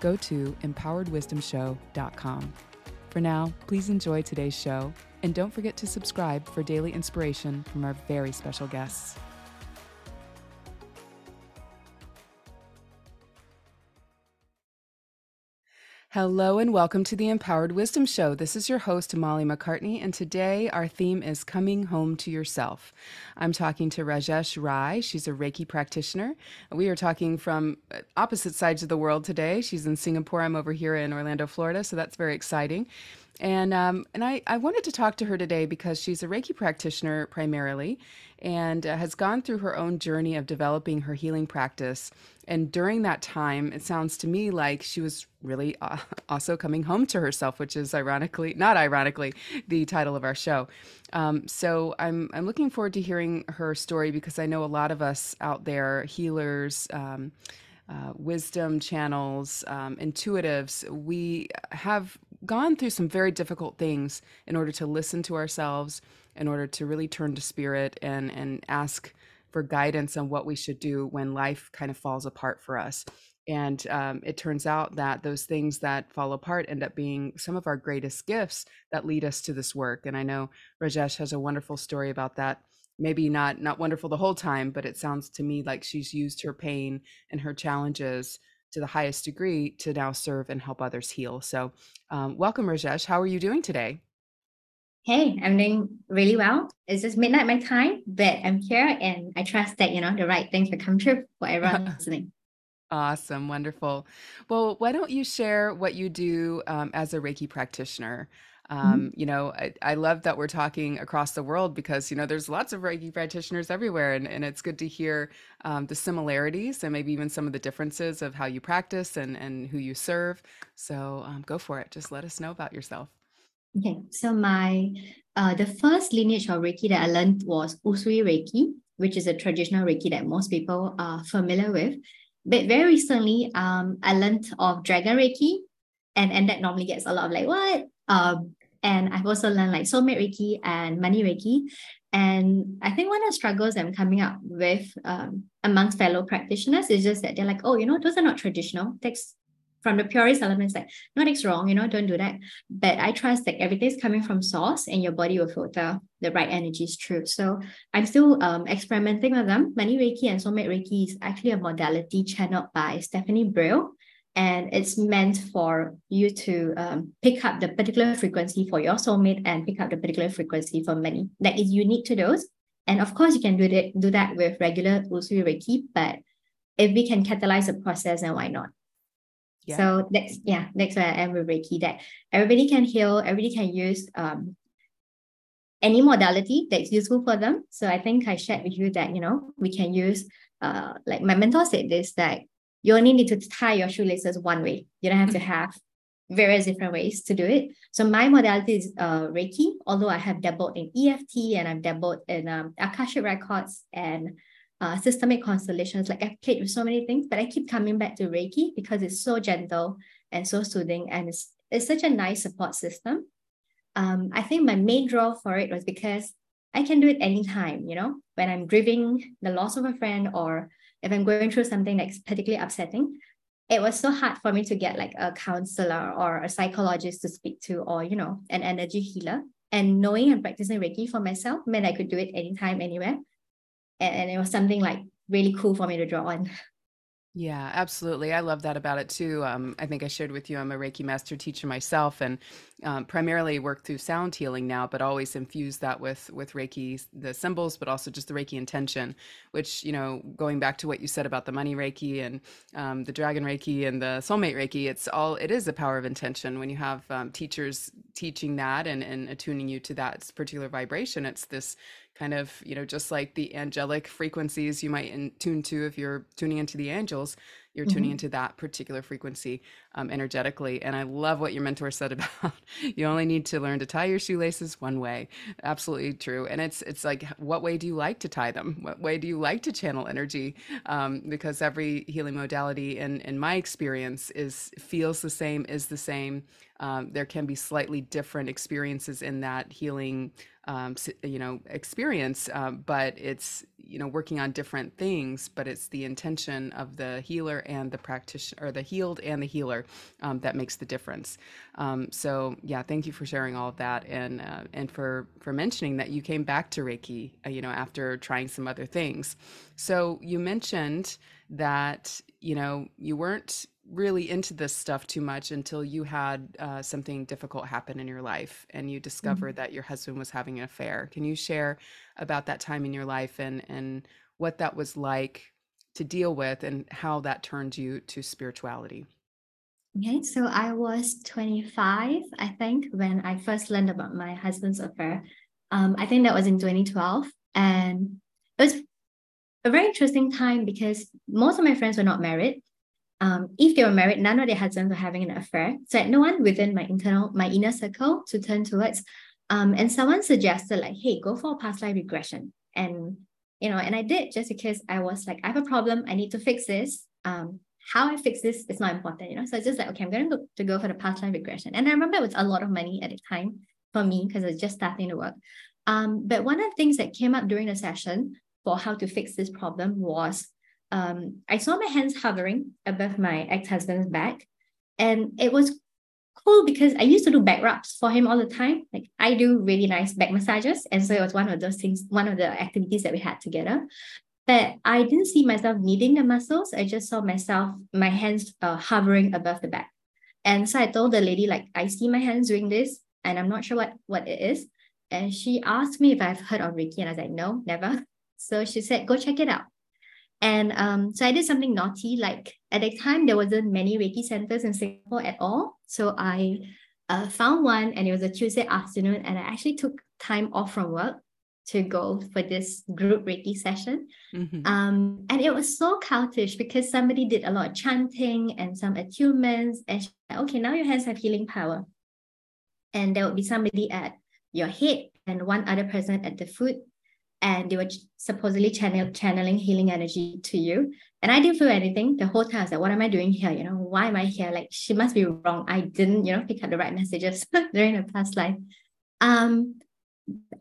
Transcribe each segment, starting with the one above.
go to empoweredwisdomshow.com. For now, please enjoy today's show, and don't forget to subscribe for daily inspiration from our very special guests. Hello and welcome to the Empowered Wisdom Show. This is your host, Molly MacCartney, and today our theme is Coming Home to Yourself. I'm talking to Rajesh Rai. She's a Reiki practitioner. We are talking from uh, opposite sides of the world today. She's in Singapore. I'm over here in Orlando, Florida, so that's very exciting. And um, and I, I wanted to talk to her today because she's a Reiki practitioner primarily, and uh, has gone through her own journey of developing her healing practice. And during that time, it sounds to me like she was really uh, also coming home to herself, which is ironically, not ironically, the title of our show. Um, so I'm I'm looking forward to hearing her story because I know a lot of us out there, healers. Um, uh, wisdom channels, um, intuitives, we have gone through some very difficult things in order to listen to ourselves, in order to really turn to spirit and and ask for guidance on what we should do when life kind of falls apart for us. And um, it turns out that those things that fall apart end up being some of our greatest gifts that lead us to this work. And I know Rajesh has a wonderful story about that maybe not not wonderful the whole time but it sounds to me like she's used her pain and her challenges to the highest degree to now serve and help others heal. So um, welcome rajesh. How are you doing today? Hey i'm doing really well. It's just midnight my time but i'm here and i trust that you know the right things will come true for everyone listening. Awesome, wonderful. Well, why don't you share what you do um, as a Reiki practitioner? Mm-hmm. Um, you know, I, I love that we're talking across the world because, you know, there's lots of Reiki practitioners everywhere, and, and it's good to hear um, the similarities and maybe even some of the differences of how you practice and, and who you serve. So um, go for it. Just let us know about yourself. Okay, so my uh, the first lineage of Reiki that I learned was Usui Reiki, which is a traditional Reiki that most people are familiar with. But very recently, um, I learned of Dragon Reiki, and and that normally gets a lot of like what um and I've also learned like soulmate Reiki and money Reiki. And I think one of the struggles I'm coming up with um, amongst fellow practitioners is just that they're like, oh, you know, those are not traditional. That's from the purest elements, like, no, that's wrong, you know, don't do that. But I trust that everything's coming from source and your body will filter the right energies through. So I'm still um, experimenting with them. Money Reiki and Soulmate Reiki is actually a modality channeled by Stephanie Brill and it's meant for you to um, pick up the particular frequency for your soulmate and pick up the particular frequency for many that is unique to those. And of course, you can do that do that with regular Usui Reiki, but if we can catalyze the process, then why not? Yeah. So that's yeah, that's where I am with Reiki. That everybody can heal, everybody can use um, any modality that's useful for them. So I think I shared with you that you know we can use uh, like my mentor said this that you only need to tie your shoelaces one way. You don't have to have various different ways to do it. So my modality is uh, Reiki, although I have dabbled in EFT and I've dabbled in um, Akashic records and uh, systemic constellations. Like I've played with so many things, but I keep coming back to Reiki because it's so gentle and so soothing and it's, it's such a nice support system. Um, I think my main draw for it was because I can do it anytime, you know, when I'm grieving the loss of a friend or if I'm going through something that's particularly upsetting, it was so hard for me to get like a counselor or a psychologist to speak to or, you know, an energy healer. And knowing and practicing Reiki for myself meant I could do it anytime, anywhere. And, and it was something like really cool for me to draw on. Yeah, absolutely. I love that about it too. Um, I think I shared with you, I'm a Reiki master teacher myself and um, primarily work through sound healing now, but always infuse that with, with Reiki, the symbols, but also just the Reiki intention, which, you know, going back to what you said about the money Reiki and um, the dragon Reiki and the soulmate Reiki, it's all, it is a power of intention. When you have um, teachers teaching that and, and attuning you to that particular vibration, it's this kind of you know just like the angelic frequencies you might in, tune to if you're tuning into the angels you're mm-hmm. tuning into that particular frequency um, energetically. And I love what your mentor said about you only need to learn to tie your shoelaces one way. Absolutely true. And it's it's like, what way do you like to tie them? What way do you like to channel energy? Um, because every healing modality, in in my experience, is feels the same, is the same. Um, there can be slightly different experiences in that healing um, you know experience um, but it's you know working on different things but it's the intention of the healer and the practitioner or the healed and the healer um, that makes the difference. Um, so yeah thank you for sharing all of that and uh, and for for mentioning that you came back to reiki uh, you know after trying some other things. So you mentioned that you know you weren't really into this stuff too much until you had uh, something difficult happen in your life and you discovered mm-hmm. that your husband was having an affair. Can you share about that time in your life and and what that was like to deal with and how that turned you to spirituality? Okay, so I was 25, I think, when I first learned about my husband's affair. Um, I think that was in 2012. And it was a very interesting time because most of my friends were not married um, if they were married, none of their husbands were having an affair. So I had no one within my internal, my inner circle to turn towards. Um, and someone suggested like, hey, go for a past life regression. And you know, and I did just because I was like, I have a problem, I need to fix this. Um, how I fix this is not important, you know. So it's just like, okay, I'm going to go, to go for the past life regression. And I remember it was a lot of money at the time for me because I was just starting to work. Um, but one of the things that came up during the session for how to fix this problem was um, I saw my hands hovering above my ex-husband's back. And it was cool because I used to do back rubs for him all the time. Like I do really nice back massages. And so it was one of those things, one of the activities that we had together. But I didn't see myself kneading the muscles. I just saw myself, my hands uh, hovering above the back. And so I told the lady, like, I see my hands doing this, and I'm not sure what, what it is. And she asked me if I've heard of Reiki, and I was like, no, never. So she said, go check it out. And um, so I did something naughty. Like at the time, there wasn't many Reiki centers in Singapore at all. So I uh, found one, and it was a Tuesday afternoon, and I actually took time off from work to go for this group Reiki session. Mm-hmm. Um, and it was so cultish because somebody did a lot of chanting and some attunements. And she okay, now your hands have healing power. And there would be somebody at your head and one other person at the foot and they were supposedly channel, channeling healing energy to you. And I didn't feel anything the whole time. I was like, what am I doing here? You know, why am I here? Like, she must be wrong. I didn't, you know, pick up the right messages during the past life. Um,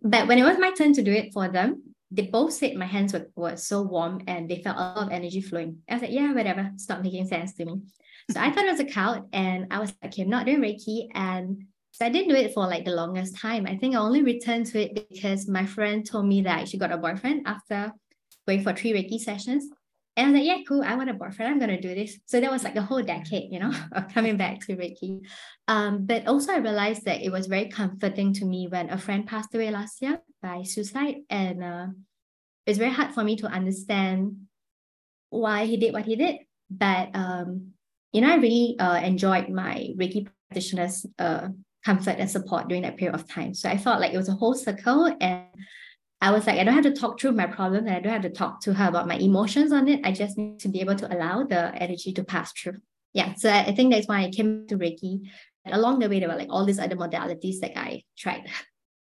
but when it was my turn to do it for them, they both said my hands were, were so warm and they felt a lot of energy flowing. I was like, yeah, whatever. Stop making sense to me. So I thought it was a cult and I was like, okay, I'm not doing Reiki. And so I didn't do it for like the longest time. I think I only returned to it because my friend told me that she got a boyfriend after going for three Reiki sessions. And I was like, yeah, cool. I want a boyfriend. I'm going to do this. So that was like a whole decade, you know, of coming back to Reiki. Um, but also I realized that it was very comforting to me when a friend passed away last year by suicide. And uh, it's very hard for me to understand why he did what he did. But, um, you know, I really uh, enjoyed my Reiki practitioners uh, comfort and support during that period of time. So I felt like it was a whole circle and I was like, I don't have to talk through my problem and I don't have to talk to her about my emotions on it. I just need to be able to allow the energy to pass through. Yeah. So I think that's why I came to Reiki. And along the way, there were like all these other modalities that I tried.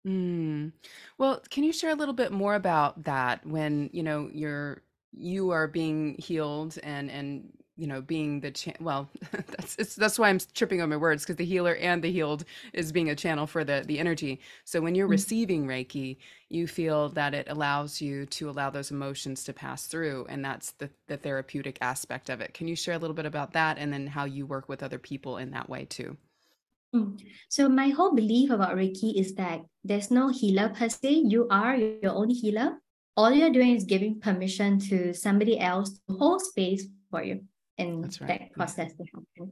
Mm. Well, can you share a little bit more about that when, you know, you're you are being healed and and you know being the cha- well that's it's, that's why i'm tripping on my words because the healer and the healed is being a channel for the the energy so when you're mm-hmm. receiving reiki you feel that it allows you to allow those emotions to pass through and that's the the therapeutic aspect of it can you share a little bit about that and then how you work with other people in that way too mm. So my whole belief about Reiki is that there's no healer per se. You are your own healer. All you're doing is giving permission to somebody else to hold space for you in right. that process to happen.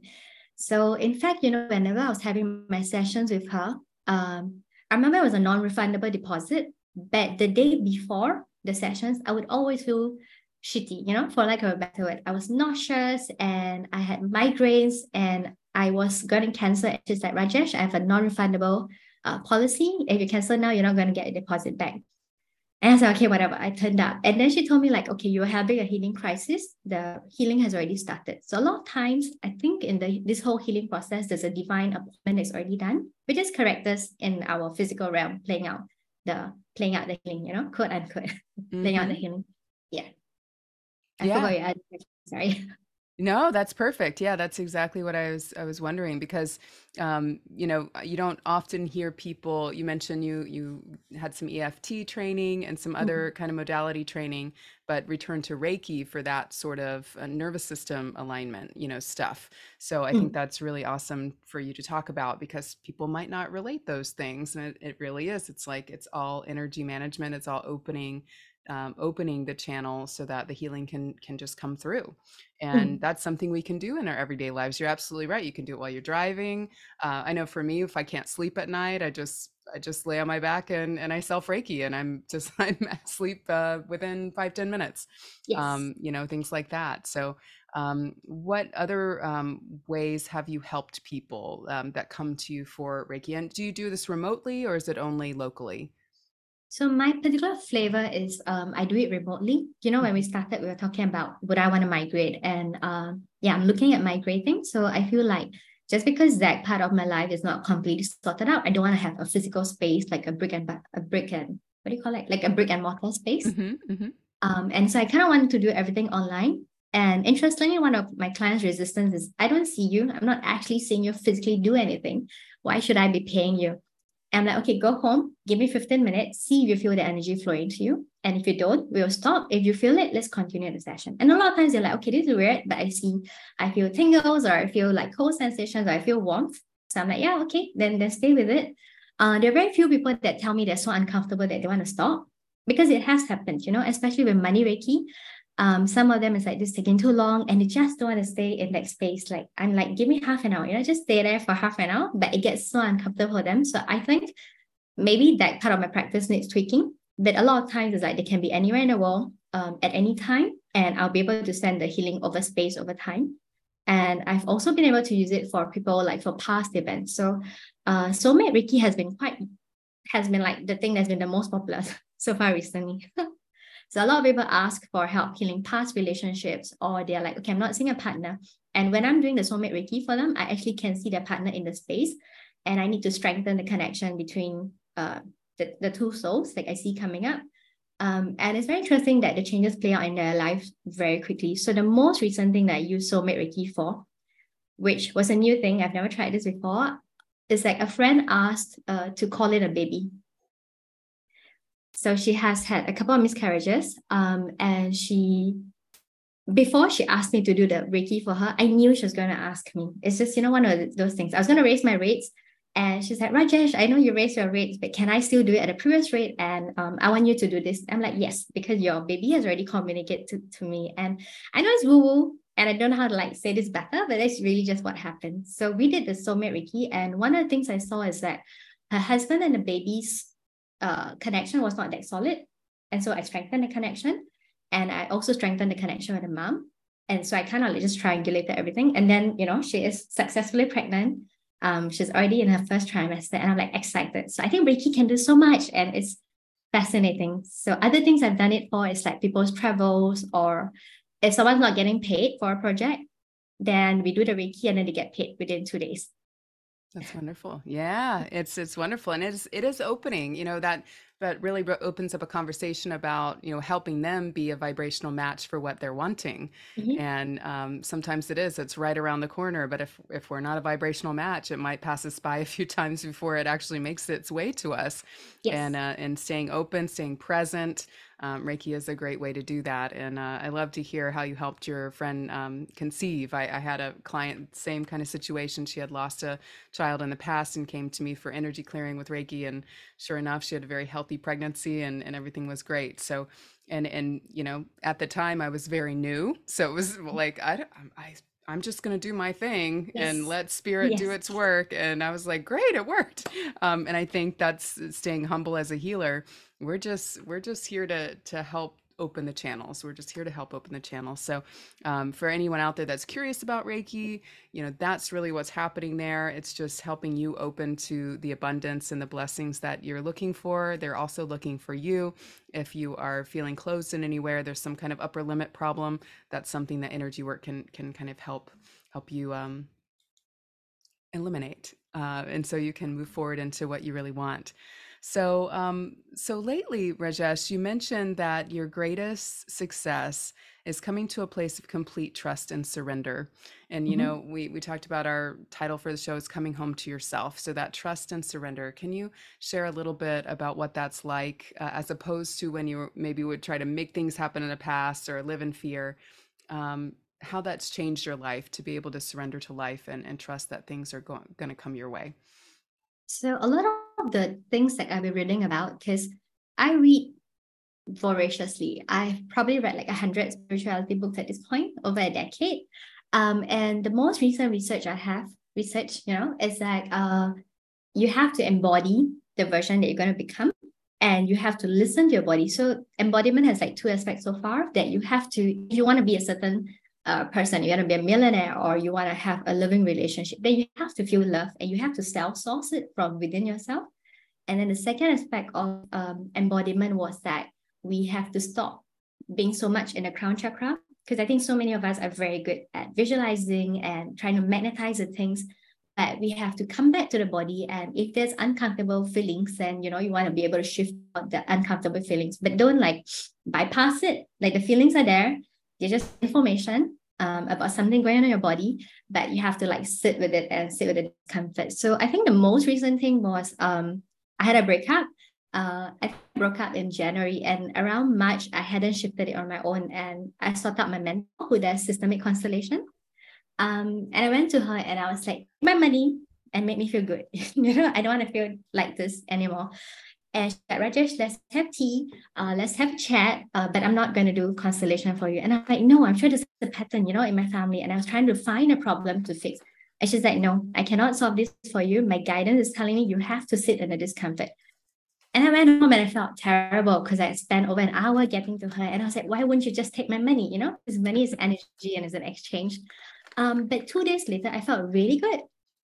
So in fact, you know, whenever I was having my sessions with her, um, I remember it was a non-refundable deposit, but the day before the sessions, I would always feel shitty, you know, for like a better word. I was nauseous and I had migraines and I was getting cancer. And she's like, Rajesh, I have a non-refundable uh, policy. If you cancel now, you're not going to get a deposit back. And I said, okay, whatever. I turned up. And then she told me, like, okay, you're having a healing crisis. The healing has already started. So a lot of times, I think in the this whole healing process, there's a divine appointment that's already done. We just characters in our physical realm playing out the playing out the healing, you know, quote unquote, mm-hmm. playing out the mm-hmm. healing. Yeah. I yeah. forgot your other Sorry. No, that's perfect. Yeah, that's exactly what I was I was wondering because um, you know, you don't often hear people you mentioned you you had some EFT training and some other mm-hmm. kind of modality training, but return to Reiki for that sort of uh, nervous system alignment, you know, stuff. So I mm-hmm. think that's really awesome for you to talk about because people might not relate those things and it, it really is. It's like it's all energy management, it's all opening um, opening the channel so that the healing can can just come through. And mm. that's something we can do in our everyday lives. You're absolutely right you can do it while you're driving. Uh, i know for me if i can't sleep at night i just i just lay on my back and and i self reiki and i'm just i'm asleep uh, within five ten minutes yes. um, you know things like that. So um, what other um, ways have you helped people um, that come to you for reiki? And do you do this remotely or is it only locally so my particular flavor is um, I do it remotely. You know, when we started, we were talking about would I want to migrate, and um, yeah, I'm looking at migrating. So I feel like just because that part of my life is not completely sorted out, I don't want to have a physical space like a brick and a brick and what do you call it, like a brick and mortar space. Mm-hmm, mm-hmm. Um, and so I kind of wanted to do everything online. And interestingly, one of my clients' resistance is I don't see you. I'm not actually seeing you physically do anything. Why should I be paying you? I'm like, okay, go home, give me 15 minutes, see if you feel the energy flowing to you. And if you don't, we'll stop. If you feel it, let's continue the session. And a lot of times you're like, okay, this is weird, but I see, I feel tingles or I feel like cold sensations or I feel warmth. So I'm like, yeah, okay, then, then stay with it. Uh, there are very few people that tell me they're so uncomfortable that they want to stop because it has happened, you know, especially with money Reiki. Um, some of them is like this taking too long and they just don't want to stay in that space. Like I'm like, give me half an hour, you know, just stay there for half an hour, but it gets so uncomfortable for them. So I think maybe that part of my practice needs tweaking. But a lot of times it's like they can be anywhere in the world um, at any time, and I'll be able to send the healing over space over time. And I've also been able to use it for people like for past events. So uh soulmate Reiki has been quite has been like the thing that's been the most popular so far recently. So a lot of people ask for help healing past relationships, or they're like, okay, I'm not seeing a partner. And when I'm doing the soulmate Reiki for them, I actually can see their partner in the space. And I need to strengthen the connection between uh, the, the two souls, like I see coming up. Um, and it's very interesting that the changes play out in their life very quickly. So the most recent thing that I used soulmate Reiki for, which was a new thing, I've never tried this before, is like a friend asked uh, to call it a baby. So she has had a couple of miscarriages. Um, and she, before she asked me to do the Reiki for her, I knew she was going to ask me. It's just, you know, one of those things. I was going to raise my rates. And she's like, Rajesh, I know you raised your rates, but can I still do it at a previous rate? And um, I want you to do this. I'm like, yes, because your baby has already communicated to, to me. And I know it's woo woo, and I don't know how to like say this better, but that's really just what happened. So we did the soulmate Reiki. And one of the things I saw is that her husband and the baby's uh, connection was not that solid. And so I strengthened the connection. And I also strengthened the connection with the mom. And so I kind of like just triangulated everything. And then, you know, she is successfully pregnant. Um, she's already in her first trimester. And I'm like excited. So I think Reiki can do so much. And it's fascinating. So other things I've done it for is like people's travels or if someone's not getting paid for a project, then we do the Reiki and then they get paid within two days. That's wonderful. Yeah, it's it's wonderful, and it is it is opening. You know that that really opens up a conversation about you know helping them be a vibrational match for what they're wanting. Mm-hmm. And um, sometimes it is it's right around the corner, but if if we're not a vibrational match, it might pass us by a few times before it actually makes its way to us. Yes. And uh, and staying open, staying present um, Reiki is a great way to do that. And uh, I love to hear how you helped your friend um, conceive. I, I, had a client, same kind of situation. She had lost a child in the past and came to me for energy clearing with Reiki. And sure enough, she had a very healthy pregnancy and, and everything was great. So, and, and, you know, at the time I was very new. So it was like, I, I I'm just going to do my thing yes. and let spirit yes. do its work. And I was like, great, it worked. Um, and I think that's staying humble as a healer. We're just, we're just here to, to help open the channels. We're just here to help open the channels. So, um, for anyone out there that's curious about Reiki, you know, that's really what's happening there. It's just helping you open to the abundance and the blessings that you're looking for. They're also looking for you. If you are feeling closed in anywhere, there's some kind of upper limit problem. That's something that energy work can can kind of help help you um, eliminate, uh, and so you can move forward into what you really want. So, um, so lately, Rajesh, you mentioned that your greatest success is coming to a place of complete trust and surrender. And you mm-hmm. know, we we talked about our title for the show is coming home to yourself. So that trust and surrender. Can you share a little bit about what that's like, uh, as opposed to when you maybe would try to make things happen in the past or live in fear? Um, how that's changed your life to be able to surrender to life and, and trust that things are going, to come your way. So a lot of the things that I've been reading about, because I read voraciously. I've probably read like a hundred spirituality books at this point over a decade. Um, and the most recent research I have research, you know, is like uh, you have to embody the version that you're going to become and you have to listen to your body. So embodiment has like two aspects so far that you have to, if you want to be a certain uh, person, you want to be a millionaire or you want to have a loving relationship, then you have to feel love and you have to self-source it from within yourself. And then the second aspect of um, embodiment was that we have to stop being so much in the crown chakra because I think so many of us are very good at visualizing and trying to magnetize the things. But we have to come back to the body, and if there's uncomfortable feelings, then you know you want to be able to shift out the uncomfortable feelings, but don't like bypass it. Like the feelings are there, they're just information, um, about something going on in your body, but you have to like sit with it and sit with the discomfort. So I think the most recent thing was um, I had a breakup. Uh, I broke up in January, and around March, I hadn't shifted it on my own, and I sought out my mentor who does systemic constellation. Um, and I went to her and I was like, my money and make me feel good. you know, I don't want to feel like this anymore. And she said, Rajesh, let's have tea, uh, let's have a chat, uh, but I'm not going to do constellation for you. And I'm like, no, I'm sure there's a pattern, you know, in my family. And I was trying to find a problem to fix. And she's like, no, I cannot solve this for you. My guidance is telling me you have to sit in the discomfort. And I went home and I felt terrible because I spent over an hour getting to her. And I was like, why wouldn't you just take my money? You know, because money is energy and is an exchange. Um, but two days later, I felt really good.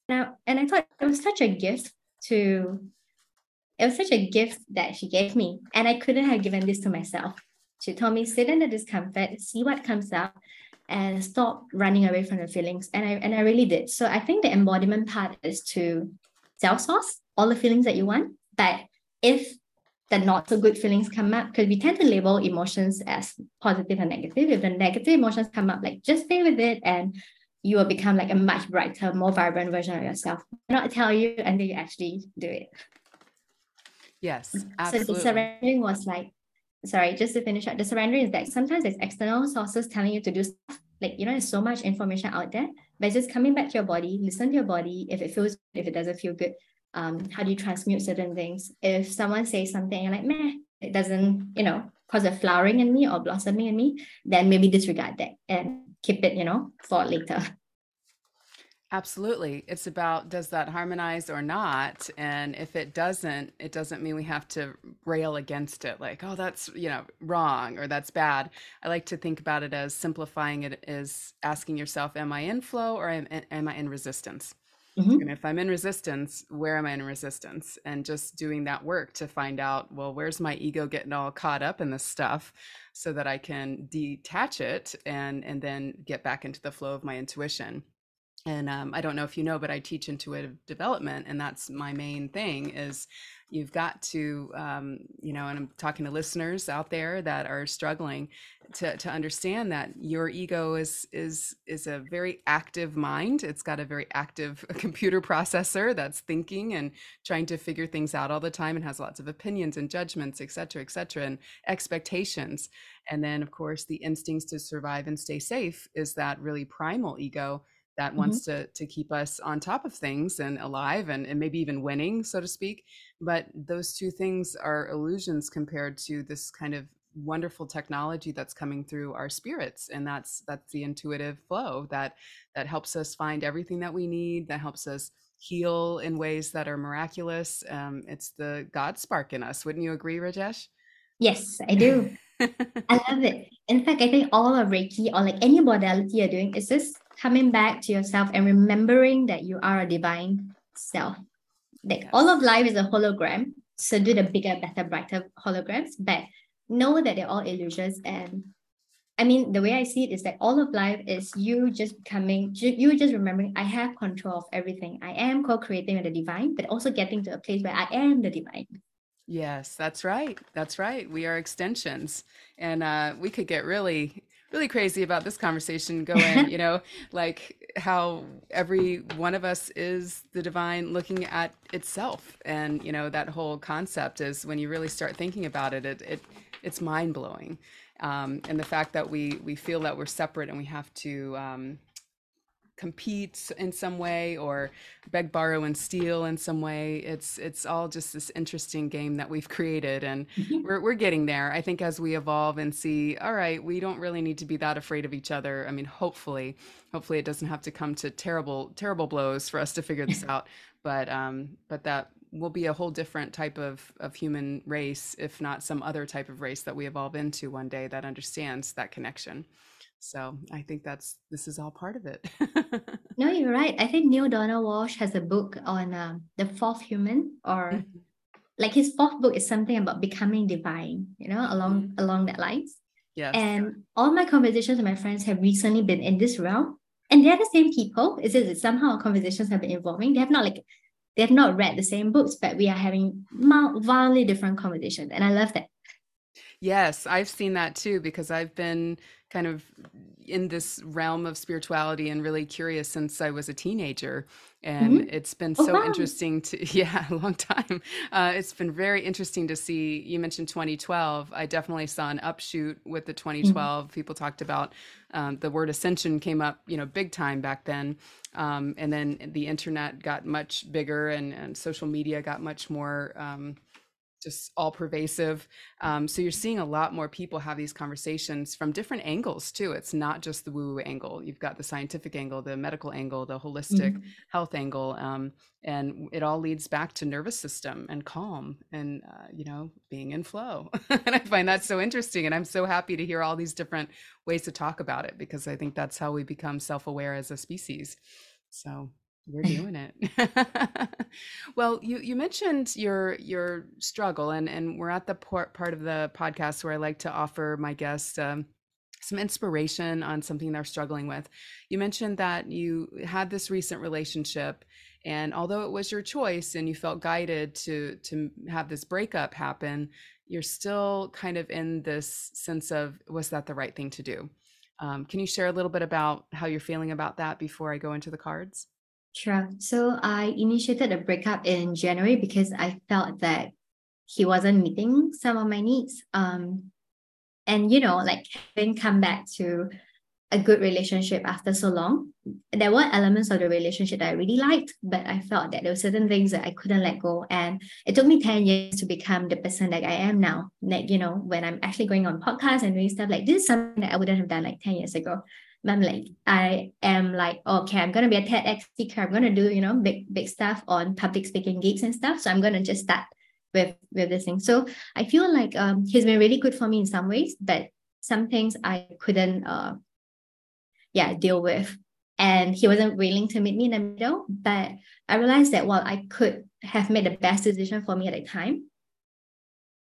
Now, and I thought it was such a gift to it was such a gift that she gave me. And I couldn't have given this to myself. She told me, sit in the discomfort, see what comes up, and stop running away from the feelings. And I and I really did. So I think the embodiment part is to self-source all the feelings that you want. But if the not so good feelings come up, because we tend to label emotions as positive and negative. If the negative emotions come up, like just stay with it and you will become like a much brighter, more vibrant version of yourself. I not tell you until you actually do it. Yes, absolutely. So the surrendering was like, sorry, just to finish up, the surrendering is that sometimes there's external sources telling you to do stuff. Like, you know, there's so much information out there, but just coming back to your body, listen to your body. If it feels, if it doesn't feel good, um, how do you transmute certain things? If someone says something, you're like, meh, it doesn't, you know, cause a flowering in me or blossoming in me, then maybe disregard that and keep it, you know, for later. Absolutely. It's about does that harmonize or not? And if it doesn't, it doesn't mean we have to rail against it like, oh, that's, you know, wrong or that's bad. I like to think about it as simplifying it as asking yourself, am I in flow or am, am I in resistance? Mm-hmm. And if I'm in resistance, where am I in resistance? And just doing that work to find out, well, where's my ego getting all caught up in this stuff so that I can detach it and and then get back into the flow of my intuition and um, i don't know if you know but i teach intuitive development and that's my main thing is you've got to um, you know and i'm talking to listeners out there that are struggling to, to understand that your ego is is is a very active mind. It's got a very active computer processor that's thinking and trying to figure things out all the time and has lots of opinions and judgments et cetera et cetera and expectations. And then of course the instincts to survive and stay safe is that really primal ego that mm-hmm. wants to to keep us on top of things and alive and, and maybe even winning so to speak. But those two things are illusions compared to this kind of wonderful technology that's coming through our spirits and that's that's the intuitive flow that that helps us find everything that we need that helps us heal in ways that are miraculous. Um, it's the god spark in us. Wouldn't you agree rajesh? Yes i do. I love it. In fact, I think all of Reiki or like any modality you're doing is just coming back to yourself and remembering that you are a divine self. Like yes. all of life is a hologram. So do the bigger, better, brighter holograms, but know that they're all illusions. And I mean, the way I see it is that all of life is you just becoming, you just remembering, I have control of everything. I am co-creating with the divine, but also getting to a place where I am the divine. Yes, that's right. That's right. We are extensions. And uh, we could get really, really crazy about this conversation going, you know, like how every one of us is the divine looking at itself. And, you know, that whole concept is when you really start thinking about it, it, it it's mind blowing. Um, and the fact that we, we feel that we're separate and we have to, um, compete in some way or beg borrow and steal in some way it's it's all just this interesting game that we've created and mm-hmm. we're, we're getting there i think as we evolve and see all right we don't really need to be that afraid of each other i mean hopefully hopefully it doesn't have to come to terrible terrible blows for us to figure this out but um but that will be a whole different type of, of human race, if not some other type of race that we evolve into one day that understands that connection. So I think that's this is all part of it. no, you're right. I think Neale Donald Walsch has a book on um, the fourth human, or mm-hmm. like his fourth book is something about becoming divine. You know, along mm-hmm. along that lines. Yeah. And all my conversations with my friends have recently been in this realm, and they're the same people. Is it somehow our conversations have been evolving? They have not like they have not read the same books, but we are having wildly different conversations, and I love that. Yes, I've seen that too because I've been kind of in this realm of spirituality and really curious since I was a teenager. And mm-hmm. it's been oh, so interesting to, yeah, a long time. Uh, it's been very interesting to see. You mentioned 2012. I definitely saw an upshoot with the 2012. Mm-hmm. People talked about um, the word ascension came up, you know, big time back then. Um, and then the internet got much bigger and, and social media got much more. Um, just all pervasive. Um, so you're seeing a lot more people have these conversations from different angles too. It's not just the woo woo angle. You've got the scientific angle, the medical angle, the holistic mm-hmm. health angle, um, and it all leads back to nervous system and calm and uh, you know being in flow. and I find that so interesting, and I'm so happy to hear all these different ways to talk about it because I think that's how we become self aware as a species. So we're doing it. well, you you mentioned your your struggle, and and we're at the part part of the podcast where I like to offer my guests um, some inspiration on something they're struggling with. You mentioned that you had this recent relationship, and although it was your choice and you felt guided to to have this breakup happen, you're still kind of in this sense of was that the right thing to do? Um, can you share a little bit about how you're feeling about that before I go into the cards? Sure. So I initiated a breakup in January because I felt that he wasn't meeting some of my needs. Um, and you know, like having come back to a good relationship after so long, there were elements of the relationship that I really liked, but I felt that there were certain things that I couldn't let go. And it took me 10 years to become the person that I am now. Like, you know, when I'm actually going on podcasts and doing stuff like this, is something that I wouldn't have done like 10 years ago. I'm like, I am like, okay, I'm gonna be a TEDx speaker. I'm gonna do, you know, big, big stuff on public speaking gigs and stuff. So I'm gonna just start with with this thing. So I feel like um he's been really good for me in some ways, but some things I couldn't uh yeah, deal with. And he wasn't willing to meet me in the middle. But I realized that while I could have made the best decision for me at the time,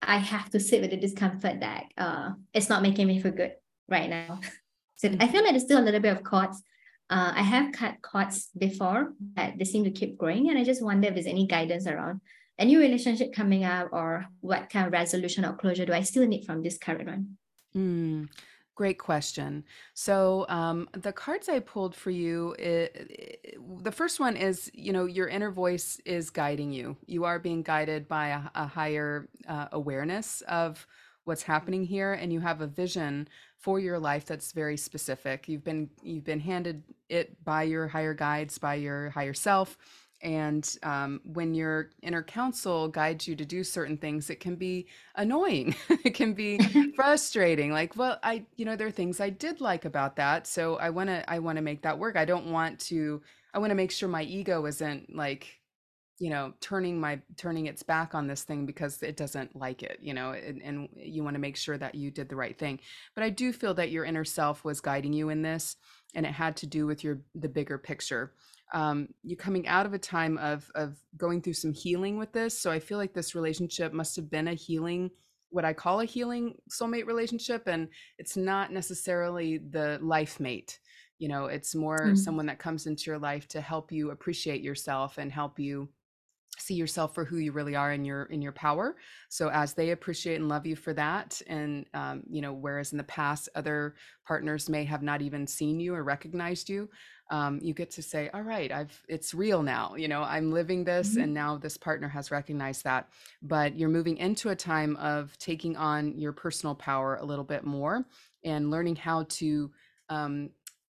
I have to sit with the discomfort that uh it's not making me feel good right now. So I feel like there's still a little bit of cords. Uh, I have cut cords before, but they seem to keep growing. And I just wonder if there's any guidance around a new relationship coming up or what kind of resolution or closure do I still need from this current one? Mm, great question. So um, the cards I pulled for you, it, it, the first one is, you know, your inner voice is guiding you. You are being guided by a, a higher uh, awareness of what's happening here and you have a vision for your life that's very specific. You've been you've been handed it by your higher guides by your higher self. And um, when your inner counsel guides you to do certain things it can be annoying. It can be frustrating. Like well i you know there are things i did like about that. So i want to i want to make that work. I don't want to i want to make sure my ego isn't like you know turning my turning its back on this thing because it doesn't like it you know and, and you want to make sure that you did the right thing but i do feel that your inner self was guiding you in this and it had to do with your the bigger picture um, you're coming out of a time of of going through some healing with this so i feel like this relationship must have been a healing what i call a healing soulmate relationship and it's not necessarily the life mate you know it's more mm-hmm. someone that comes into your life to help you appreciate yourself and help you see yourself for who you really are in your in your power so as they appreciate and love you for that and um, you know whereas in the past other partners may have not even seen you or recognized you um, you get to say all right i've it's real now you know i'm living this mm-hmm. and now this partner has recognized that but you're moving into a time of taking on your personal power a little bit more and learning how to um,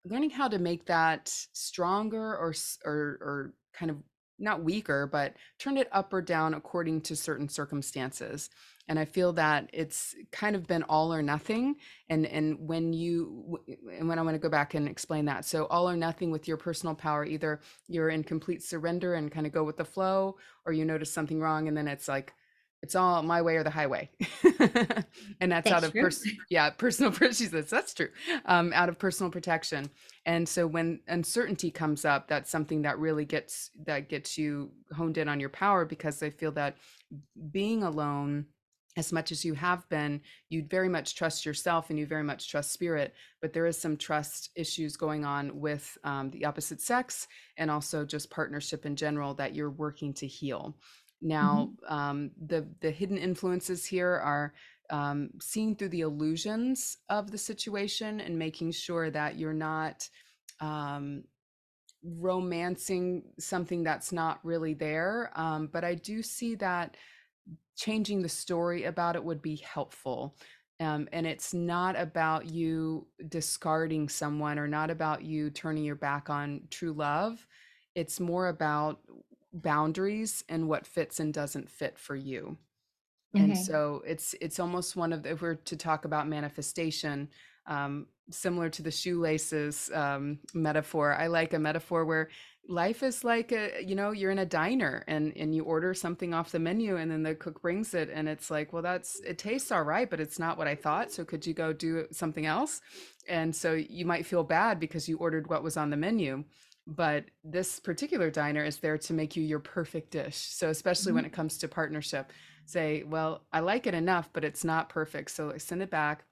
learning how to make that stronger or or, or kind of not weaker, but turn it up or down according to certain circumstances. And I feel that it's kind of been all or nothing. And and when you and when I want to go back and explain that, so all or nothing with your personal power, either you're in complete surrender and kind of go with the flow, or you notice something wrong, and then it's like it's all my way or the highway. And that's, that's out of pers- yeah personal she says that's true um, out of personal protection. And so when uncertainty comes up that's something that really gets that gets you honed in on your power because i feel that being alone as much as you have been, you very much trust yourself and you very much trust spirit, but there is some trust issues going on with um, the opposite sex and also just partnership in general that you're working to heal. Now, mm-hmm. um, the the hidden influences here are um, seeing through the illusions of the situation and making sure that you're not um, romancing something that's not really there. Um, but I do see that changing the story about it would be helpful. Um, and it's not about you discarding someone or not about you turning your back on true love. It's more about boundaries and what fits and doesn't fit for you. Okay. And so it's it's almost one of the, if we're to talk about manifestation, um, similar to the shoelaces um, metaphor. I like a metaphor where life is like a you know you're in a diner and and you order something off the menu and then the cook brings it and it's like well that's it tastes all right but it's not what i thought so could you go do something else and so you might feel bad because you ordered what was on the menu but this particular diner is there to make you your perfect dish so especially mm-hmm. when it comes to partnership say well i like it enough but it's not perfect so send it back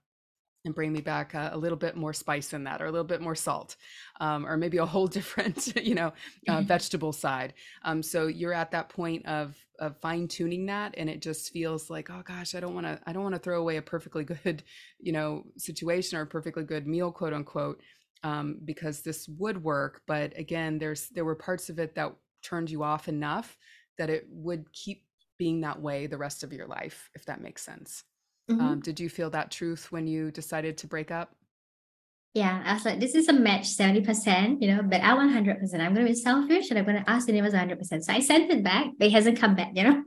and bring me back a, a little bit more spice in that or a little bit more salt um, or maybe a whole different you know uh, mm-hmm. vegetable side um, so you're at that point of of fine tuning that and it just feels like oh gosh i don't want to i don't want to throw away a perfectly good you know situation or a perfectly good meal quote unquote um, because this would work. But again, there's there were parts of it that turned you off enough that it would keep being that way the rest of your life, if that makes sense. Mm-hmm. Um, did you feel that truth when you decided to break up? Yeah, I was like, this is a match 70%, you know, but I want 100%. I'm going to be selfish and I'm going to ask the universe 100%. So I sent it back, but it hasn't come back, you know?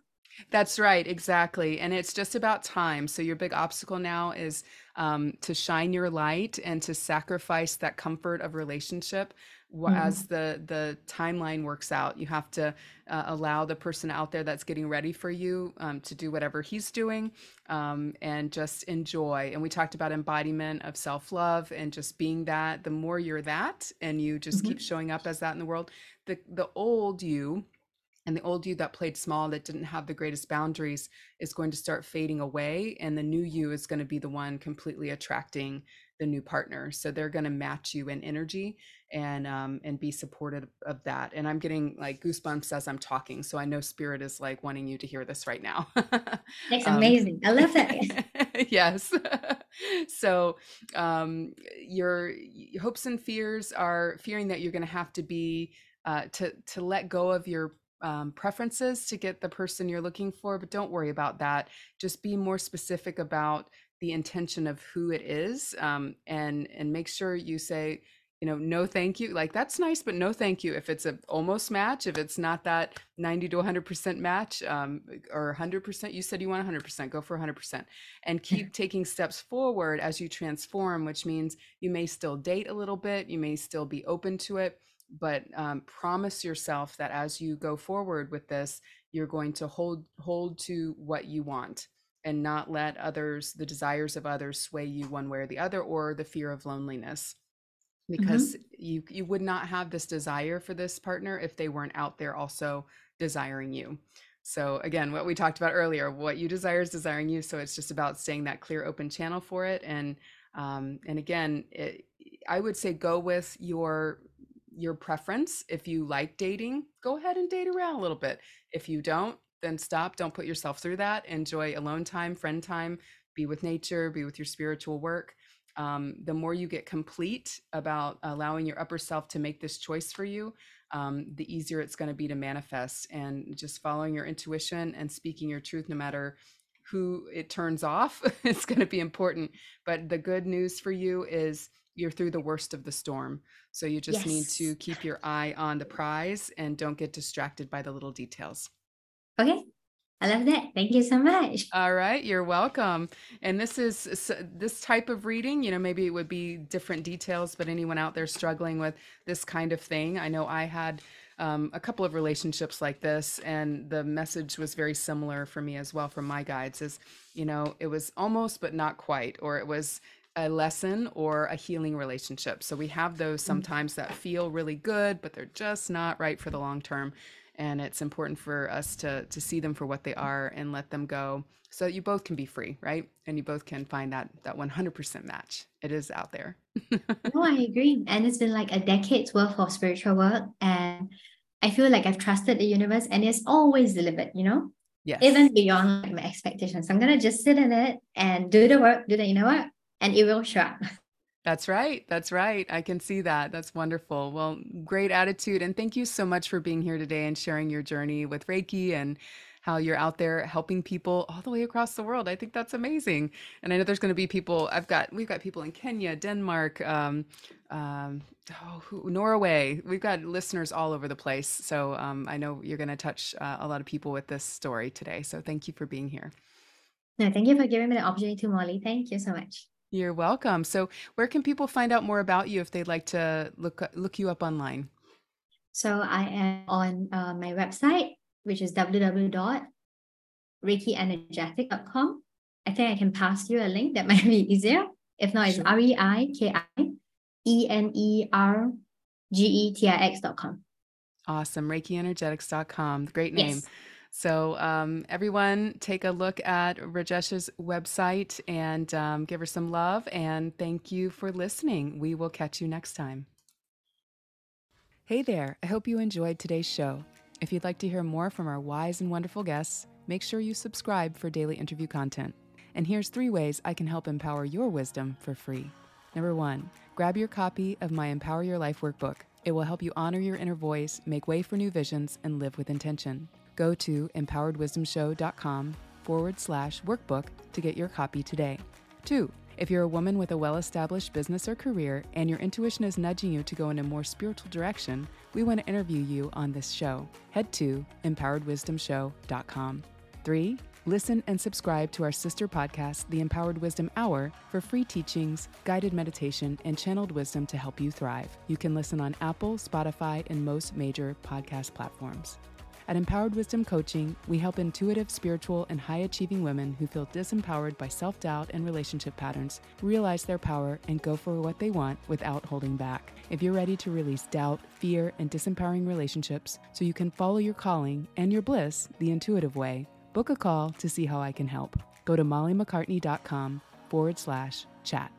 That's right, exactly. And it's just about time. So your big obstacle now is um, to shine your light and to sacrifice that comfort of relationship mm-hmm. as the the timeline works out. You have to uh, allow the person out there that's getting ready for you um, to do whatever he's doing um, and just enjoy. And we talked about embodiment of self love and just being that. The more you're that, and you just mm-hmm. keep showing up as that in the world, the the old you and the old you that played small that didn't have the greatest boundaries is going to start fading away and the new you is going to be the one completely attracting the new partner. So they're going to match you in energy and um and be supportive of that. And i'm getting like goosebumps as i'm talking so i know spirit is like wanting you to hear this right now. That's um, amazing. I love that. yes. So um your hopes and fears are fearing that you're going to have to be uh, to to let go of your um, preferences to get the person you're looking for, but don't worry about that. Just be more specific about the intention of who it is, um, and and make sure you say, you know, no, thank you. Like that's nice, but no, thank you. If it's a almost match, if it's not that 90 to 100 percent match, um, or 100 percent, you said you want 100 percent, go for 100 percent, and keep taking steps forward as you transform. Which means you may still date a little bit, you may still be open to it but um, promise yourself that as you go forward with this, you're going to hold hold to what you want and not let others, the desires of others, sway you one way or the other, or the fear of loneliness. Mm-hmm. Because mm-hmm. you you would not have this desire for this partner if they weren't out there also desiring you. So again, what we talked about earlier, what you desire is desiring you. So it's just about staying that clear, open channel for it. And um, and again, it, I would say go with your your preference. If you like dating, go ahead and date around a little bit. If you don't, then stop. Don't put yourself through that. Enjoy alone time, friend time. Be with nature. Be with your spiritual work. Um, the more you get complete about allowing your upper self to make this choice for you, um, the easier it's going to be to manifest and just following your intuition and speaking your truth no matter who it turns off it's going to be important but the good news for you is you're through the worst of the storm so you just yes. need to keep your eye on the prize and don't get distracted by the little details okay I love that. Thank you so much. All right, you're welcome. And this is this type of reading, you know, maybe it would be different details, but anyone out there struggling with this kind of thing, I know I had um, a couple of relationships like this, and the message was very similar for me as well from my guides. Is you know, it was almost but not quite, or it was a lesson or a healing relationship. So we have those mm. sometimes that feel really good, but they're just not right for the long term. And it's important for us to to see them for what they are and let them go. So that you both can be free right? And you both can find that that 100% match. It is out there. No i agree. And it's been like a decade's worth of spiritual work. And i feel like i've trusted the universe and it's always delivered you know? Yes. even beyond like my expectations. I'm gonna just sit in it and do the work do the inner work and it will show up That's right. That's right. I can see that. That's wonderful. Well, great attitude. And thank you so much for being here today and sharing your journey with Reiki and how you're out there helping people all the way across the world. I think that's amazing. And I know there's going to be people, I've got, we've got people in Kenya, Denmark, um, um, oh, who, Norway. We've got listeners all over the place. So um, I know you're going to touch uh, a lot of people with this story today. So thank you for being here. No, thank you for giving me the opportunity, to Molly. Thank you so much. You're welcome. So, where can people find out more about you if they'd like to look look you up online? So, I am on uh, my website, which is www.reikienergetic.com. I think I can pass you a link that might be easier. If not, it's R E I K I E N E R G E T I X.com. Awesome. ReikiEnergetix.com. Great name. Yes. So, um, everyone, take a look at Rajesh's website and um, give her some love. And thank you for listening. We will catch you next time. Hey there. I hope you enjoyed today's show. If you'd like to hear more from our wise and wonderful guests, make sure you subscribe for daily interview content. And here's three ways I can help empower your wisdom for free. Number one, grab your copy of my Empower Your Life workbook. It will help you honor your inner voice, make way for new visions, and live with intention go to empoweredwisdomshow.com forward slash workbook to get your copy today. Two, if you're a woman with a well established business or career and your intuition is nudging you to go in a more spiritual direction, we want to interview you on this show. Head to empoweredwisdomshow.com. Three, listen and subscribe to our sister podcast, The Empowered Wisdom Hour, for free teachings, guided meditation, and channeled wisdom to help you thrive. You can listen on Apple, Spotify, and most major podcast platforms. At Empowered Wisdom Coaching, we help intuitive, spiritual, and high achieving women who feel disempowered by self doubt and relationship patterns realize their power and go for what they want without holding back. If you're ready to release doubt, fear, and disempowering relationships so you can follow your calling and your bliss the intuitive way, book a call to see how I can help. Go to mollymaccartney.com forward slash chat.